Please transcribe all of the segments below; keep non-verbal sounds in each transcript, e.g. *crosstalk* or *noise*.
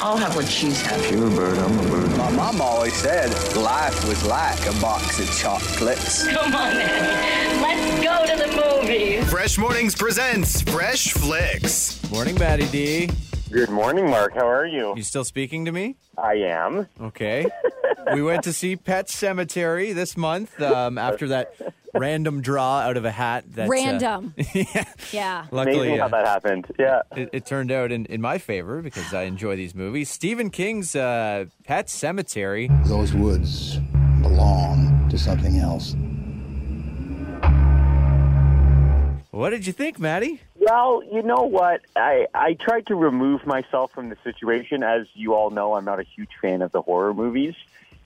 I'll have what she's having. you're a bird, I'm a bird. My mom always said life was like a box of chocolates. Come on, then. Let's go to the movies. Fresh Mornings presents Fresh Flicks. Morning, Matty D. Good morning, Mark. How are you? You still speaking to me? I am. Okay. we went to see Pet Sematary this month um, after that random draw out of a hat. That, uh, Random. *laughs* yeah. Yeah. Luckily, Amazing how uh, that happened. Yeah. it, it turned out in, in my favor because I enjoy these movies. Stephen King's uh, Pet Sematary. Those woods belong to something else. What did you think, Maddie? Well, you know what? I, I tried to remove myself from the situation. As you all know, I'm not a huge fan of the horror movies.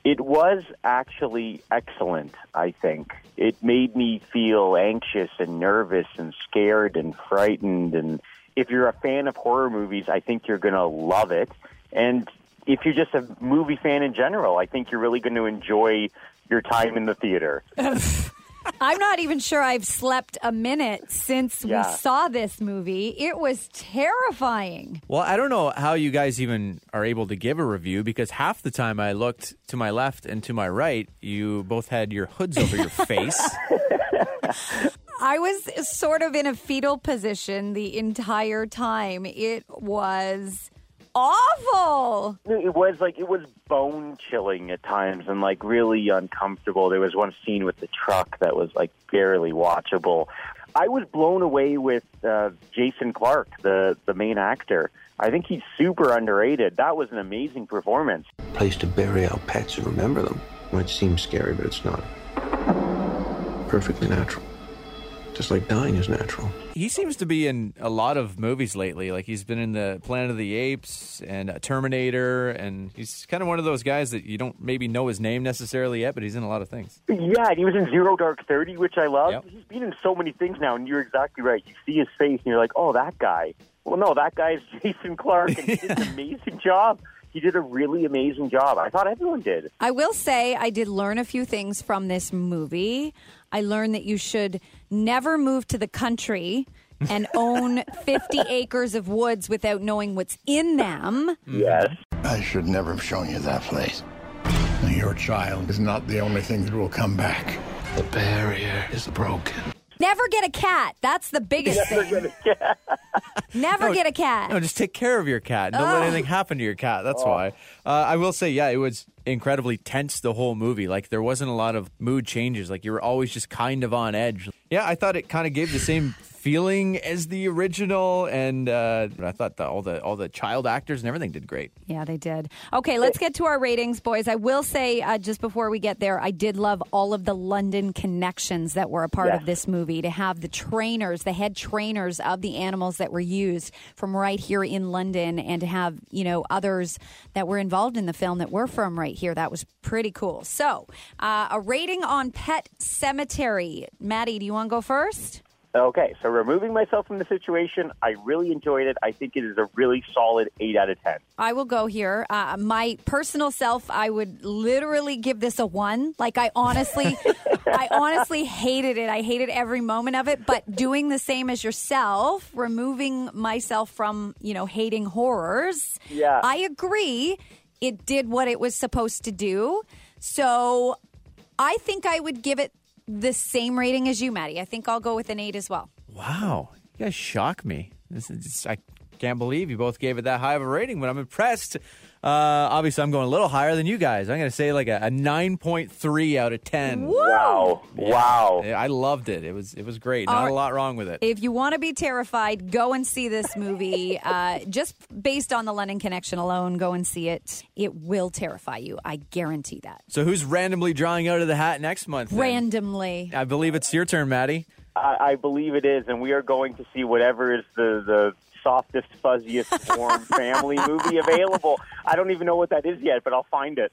It was actually excellent, I think. It made me feel anxious and nervous and scared and frightened. And if you're a fan of horror movies, I think you're going to love it. And if you're just a movie fan in general, I think you're really going to enjoy your time in the theater. *laughs* I'm not even sure I've slept a minute since Yeah. we saw this movie. It was terrifying. Well, I don't know how you guys even are able to give a review because half the time I looked to my left and to my right, you both had your hoods over your face. *laughs* *laughs* I was sort of in a fetal position the entire time. It was awful. It was like it was bone chilling at times and like really uncomfortable. There was one scene with the truck that was like barely watchable. I was blown away with uh, Jason Clarke, the the main actor. I think he's super underrated. That was an amazing performance. Place to bury our pets and remember them. Might seem scary, but it's not. Perfectly natural. Just like dying is natural. he seems to be in a lot of movies lately. Like he's been in the Planet of the Apes and uh, Terminator, and he's kind of one of those guys that you don't maybe know his name necessarily yet, but he's in a lot of things. Yeah, and he was in Zero Dark Thirty, which I love. Yep. He's been in so many things now, and you're exactly right. You see his face, and you're like, "Oh, that guy." Well, no, that guy's *laughs* Jason Clarke, and he did an amazing job. He did a really amazing job. I thought everyone did. I will say I did learn a few things from this movie. I learned that you should never move to the country *laughs* and own 50 acres of woods without knowing what's in them. Yes. I should never have shown you that place. Your child is not the only thing that will come back. The barrier is broken. Never get a cat. That's the biggest thing. *laughs* Never get a cat. No, just take care of your cat. Don't let anything happen to your cat. That's why. Uh, I will say, yeah, it was incredibly tense the whole movie. Like there wasn't a lot of mood changes. Like you were always just kind of on edge. Yeah, I thought it kind of gave the same feeling as the original, and uh, I thought the, all the all the child actors and everything did great. Yeah, they did. Okay, let's get to our ratings, boys. I will say, uh, just before we get there, I did love all of the London connections that were a part of this movie. To have the trainers, the head trainers of the animals that were used from right here in London, and to have, you know, others that were involved in the film that were from right here. That was pretty cool. So, uh, a rating on Pet Sematary. Maddie, do you want to go first? Okay, so removing myself from the situation, I really enjoyed it. I think it is a really solid 8 out of 10. I will go here. Uh, my personal self, I would literally give this a one. Like I honestly, *laughs* I honestly hated it. I hated every moment of it. But doing the same as yourself, removing myself from you know hating horrors. Yeah. I agree. It did what it was supposed to do. So I think I would give it the same rating as you, Maddie. I think I'll go with an eight as well. Wow, you guys shock me. This is I can't believe you both gave it that high of a rating, but I'm impressed. Uh, obviously, I'm going a little higher than you guys. I'm going to say like a, a 9.3 out of 10. Wow. Wow. Yeah, I loved it. It was it was great. Not All a lot wrong with it. If you want to be terrified, go and see this movie. *laughs* uh, just based on the London Connection alone, go and see it. It will terrify you. I guarantee that. So who's randomly drawing out of the hat next month? then? Randomly. I believe it's your turn, Maddie. I, I believe it is, and we are going to see whatever is the, the softest, fuzziest warm *laughs* family movie available. I don't even know what that is yet, but I'll find it.